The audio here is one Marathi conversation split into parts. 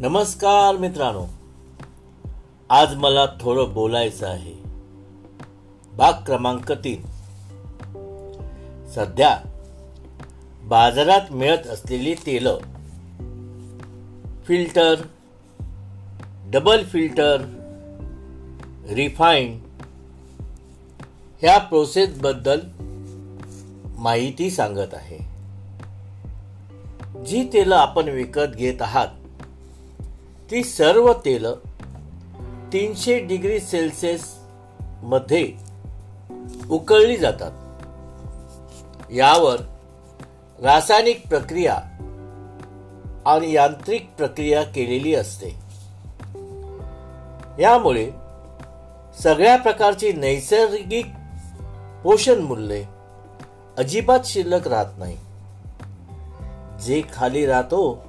नमस्कार मित्रांनो. आज मला थोडं बोलायचं आहे. भाग क्रमांक तीन. सध्या बाजारात मिळत असलेली तेल. फिल्टर डबल फिल्टर रिफाईंड ह्या प्रोसेसबद्दल माहिती सांगत आहे. जी तेल आपण विकत घेत आहात ती सर्व तेल तीनशे डिग्री सेल्सिअसमध्ये उकळली जातात. यावर रासायनिक प्रक्रिया आणि यांत्रिक प्रक्रिया केलेली असते. यामुळे सगळ्या प्रकारची नैसर्गिक पोषण मूल्ये अजिबात शिल्लक राहत नाही. जे खाली राहतो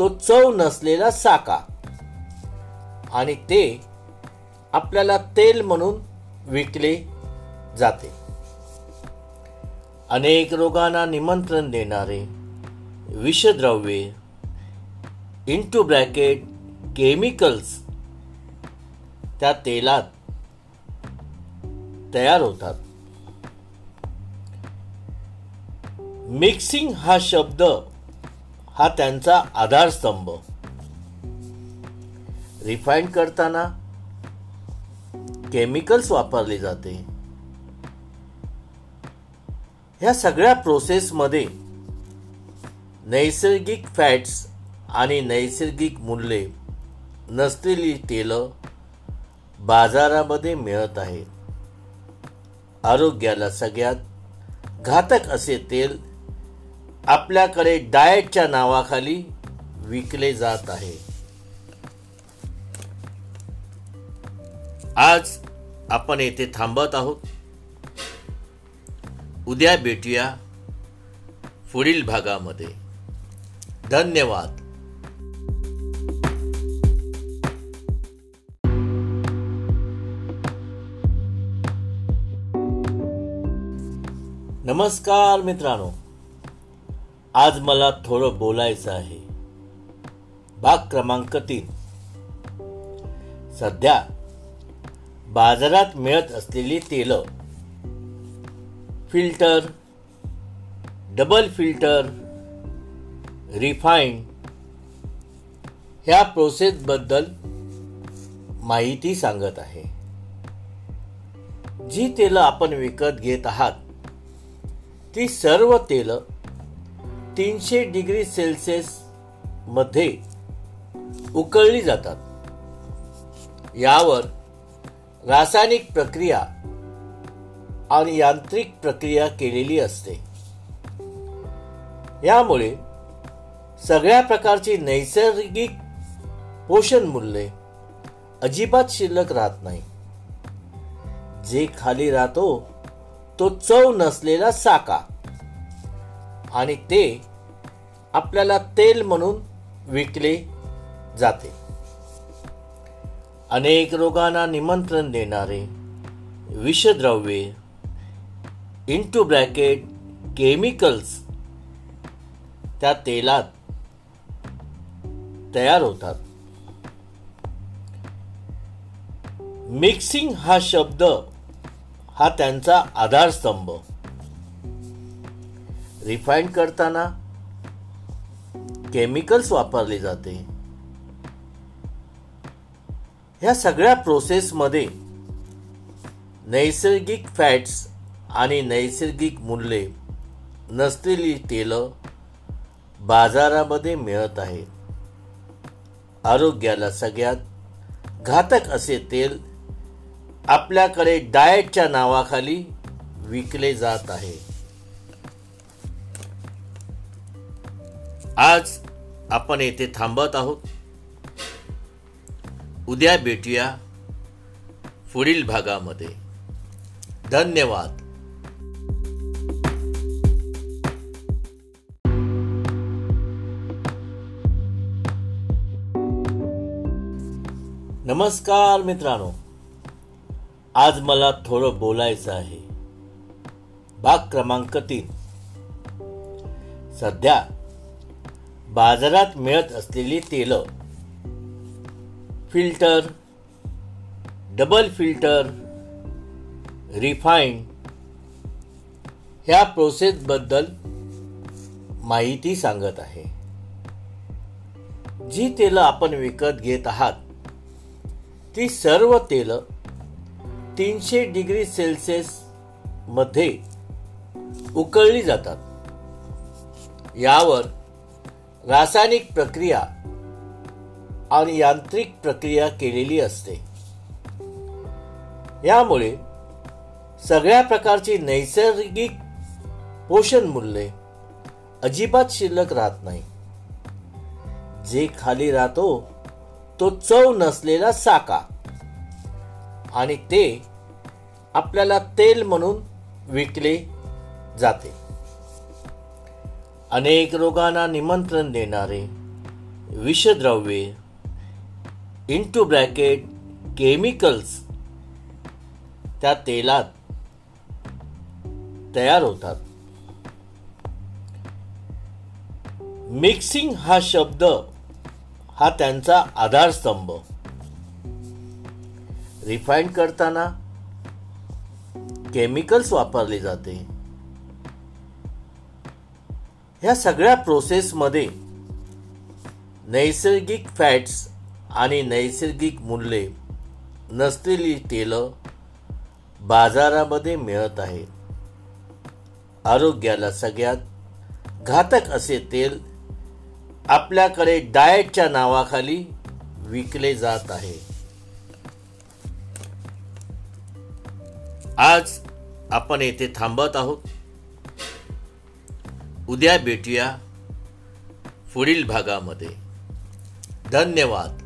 तो चव नसलेला साका. आणि ते आपल्याला तेल म्हणून विकले जाते. अनेक रोगांना निमंत्रण देणारे विषद्रव्ये इंटू ब्रॅकेट केमिकल्स त्या तेलात तयार होतात. मिक्सिंग हा शब्द हा त्यांचा आधारस्तंभ. रिफाईन करताना केमिकल्स वापरले जाते. ह्या सगळ्या प्रोसेसमध्ये नैसर्गिक फॅट्स आणि नैसर्गिक मूल्ये नसलेली तेलं बाजारामध्ये मिळत आहेत. आरोग्याला सगळ्यात घातक असे तेल आपल्याकडे डाएटच्या नावाखाली विकले जात आहे. आज आपण येथे थांबत आहोत. उद्या भेटूया पुढील भागामध्ये. धन्यवाद. नमस्कार मित्रांनो. आज मला थोडं बोलायचं आहे. भाग क्रमांक तीन. सध्या बाजारात मिळत असलेली तेल. फिल्टर डबल फिल्टर रिफाईंड ह्या प्रोसेसबद्दल माहिती सांगत आहे. जी तेलं आपण विकत घेत आहात ती सर्व तेलं तीनशे डिग्री सेल्सिअसमध्ये उकळली जातात. यावर रासायनिक प्रक्रिया आणि यांत्रिक प्रक्रिया केलेली असते. यामुळे सगळ्या प्रकारची नैसर्गिक पोषण मूल्ये अजिबात शिल्लक राहत नाही. जे खाली राहतो तो चव नसलेला साका. आणि ते आपल्याला तेल म्हणून विकले जाते. अनेक रोगांना निमंत्रण देणारे विषद्रव्ये इंटू ब्रॅकेट केमिकल्स त्या तेलात तयार होतात. मिक्सिंग हा शब्द हा त्यांचा आधारस्तंभ. रिफाईंड करताना केमिकल्स वापरले जाते. ह्या सगळ्या प्रोसेसमध्ये नैसर्गिक फॅट्स आणि नैसर्गिक मूल्ये नसलेली तेलं बाजारामध्ये मिळत आहेत आरोग्याला सगळ्यात घातक असे तेल आपल्याकडे डाएटच्या नावाखाली विकले जात आहे. आज आपण येथे थांबत आहोत. उद्या भेटूया पुढील भागामध्ये. धन्यवाद. नमस्कार मित्रांनो. आज मला थोडं बोलायचं आहे. भाग क्रमांक तीन. सध्या बाजारात मिळत असलेली तेलं. फिल्टर डबल फिल्टर रिफाईंड ह्या प्रोसेसबद्दल माहिती सांगत आहे. जी तेलं आपण विकत घेत आहात ती सर्व तेलं तीनशे डिग्री सेल्सिअसमध्ये उकळली जातात. यावर रासायनिक प्रक्रिया आणि यांत्रिक प्रक्रिया केलेली असते. यामुळे सगळ्या प्रकारची नैसर्गिक पोषण मूल्ये अजिबात शिल्लक राहत नाही. जे खाली राहतो तो चव नसलेला साका आणि ते आपल्याला तेल म्हणून विकले जाते. अनेक रोगांना निमंत्रण देणारे विषद्रव्ये इंटू ब्रॅकेट केमिकल्स त्या तेलात तयार होतात. मिक्सिंग हा शब्द हा त्यांचा आधारस्तंभ. रिफाईंड करताना केमिकल्स वापरले जाते. ह्या सगळ्या प्रोसेसमध्ये नैसर्गिक फॅट्स आणि नैसर्गिक मूल्ये नसलेली तेलं बाजारामध्ये मिळत आहेत आरोग्याला सगळ्यात घातक असे तेल आपल्याकडे डाएटच्या नावाखाली विकले जात आहे. आज आपण येथे थांबत आहोत. उद्या भेटूया पुढील भागामध्ये. धन्यवाद.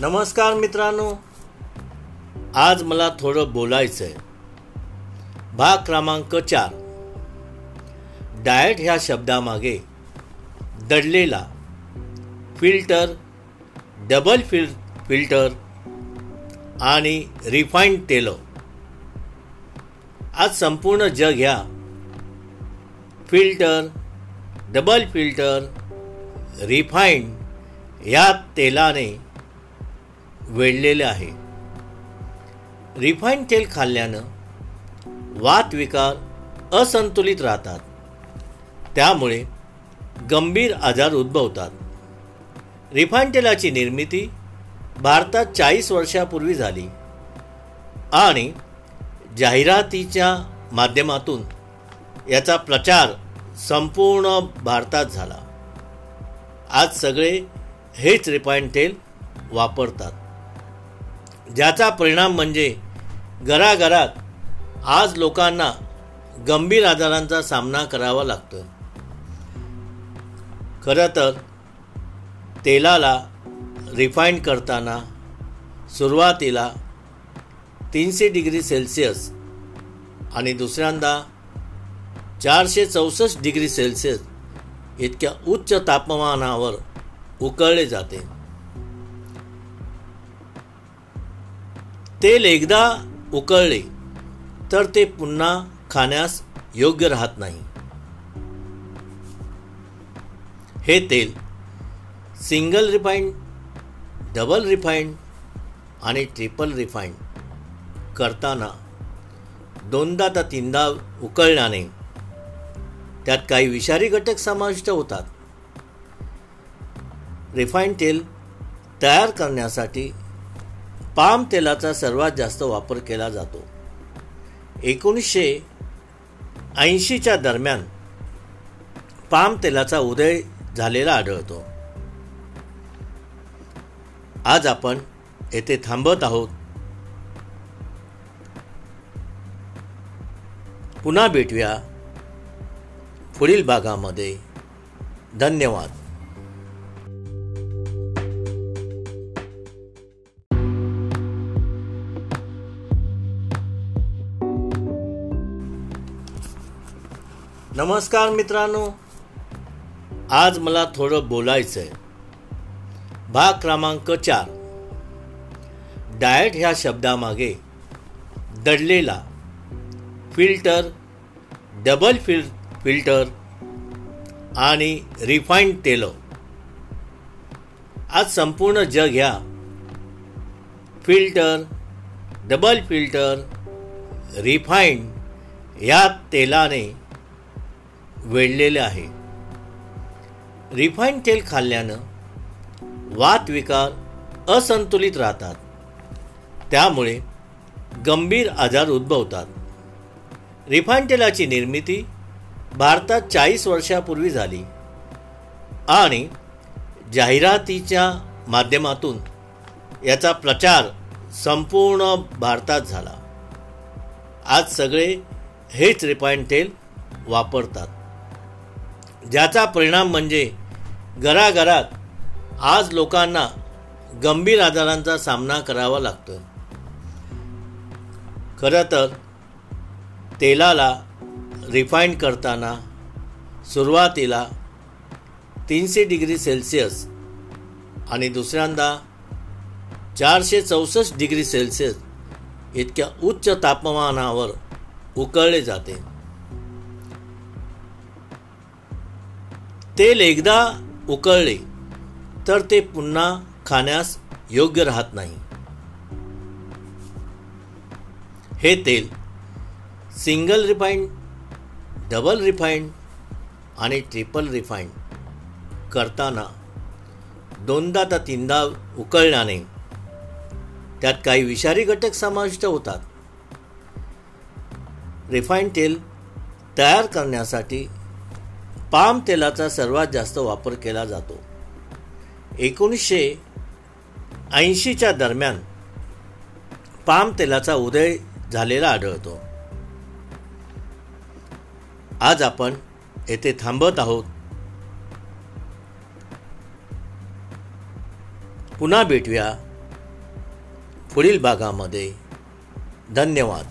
नमस्कार मित्रांनो. आज मला थोडं बोलायचं आहे भाग क्रमांक चार. डाएट ह्या शब्दामागे दडलेला फिल्टर डबल फिल फिल्टर आणि रिफाईंड तेल. आज संपूर्ण जग ह्या फिल्टर डबल फिल्टर रिफाईंड या तेलाने वेढलेले आहे. रिफाईंड तेल खाल्ल्यानं वातविकार असंतुलित राहतात. त्यामुळे गंभीर आजार उद्भवतात. रिफाईन तेलाची निर्मिती भारतात चाळीस वर्षापूर्वी झाली आणि जाहिरातीच्या माध्यमातून याचा प्रचार संपूर्ण भारतात झाला. आज सगळे हेच रिफाईन तेल वापरतात. ज्याचा परिणाम म्हणजे घराघरात आज लोकांना गंभीर आजारांचा सामना करावा लागतो खरं तर तेलाला रिफाईंड करताना सुरुवातीला तीनशे डिग्री सेल्सिअस आणि दुसऱ्यांदा चारशे चौसष्ट डिग्री सेल्सिअस इतक्या उच्च तापमानावर उकळले जाते. तेल एकदा उकळले तर ते पुन्हा खाण्यास योग्य राहत नाही. हे तेल सिंगल रिफाईंड डबल रिफाईंड आणि ट्रिपल रिफाईंड करताना दोनदा तर तीनदा उकळल्याने त्यात काही विषारी घटक समाविष्ट होतात. रिफाईंड तेल तयार करण्यासाठी पाम तेलाचा सर्वात जास्त वापर केला जातो. एकोणीसशे ऐंशीच्या दरम्यान पाम तेलाचा उदय झालेला आढळतो. आज आपण येथे थांबत आहोत. पुन्हा भेटूया पुढील भागामध्ये. धन्यवाद. नमस्कार मित्रांनो. आज मला थोडं बोलायचं आहे भाग क्रमांक चार. डाएट ह्या शब्दामागे दडलेला फिल्टर डबल फिल फिल्टर आणि रिफाईंड तेलं. आज संपूर्ण जग ह्या फिल्टर डबल फिल्टर रिफाईंड या तेलाने वेढलेले आहे. रिफाईंड तेल खाल्ल्यानं वातविकार असंतुलित राहतात. त्यामुळे गंभीर आजार उद्भवतात. रिफाईंड तेलाची निर्मिती भारतात चाळीस वर्षापूर्वी झाली आणि जाहिरातीच्या माध्यमातून याचा प्रचार संपूर्ण भारतात झाला. आज सगळे हेच रिफाईंड तेल वापरतात. ज्याचा परिणाम म्हणजे घराघरात आज लोकांना गंभीर आजारांचा सामना करावा लागतो. खरं तर तेलाला रिफाईंड करताना सुरुवातीला तीनशे डिग्री सेल्सिअस आणि दुसऱ्यांदा चारशे चौसष्ट डिग्री सेल्सिअस इतक्या उच्च तापमानावर उकळले जाते. तेल एकदा उकळले तर ते पुन्हा खाण्यास योग्य राहत नाही. हे तेल सिंगल रिफाईंड डबल रिफाईंड आणि ट्रिपल रिफाईंड करताना दोनदा तर तीनदा उकळल्याने त्यात काही विषारी घटक समाविष्ट होतात. रिफाईंड तेल तयार करण्यासाठी पाम तेलाचा सर्वात जास्त वापर केला जातो. एकोणीसशे ऐंशीच्या दरम्यान पाम तेलाचा उदय झालेला आढळतो. आज आपण येथे थांबत आहोत. पुन्हा भेटूया पुढील भागामध्ये. धन्यवाद.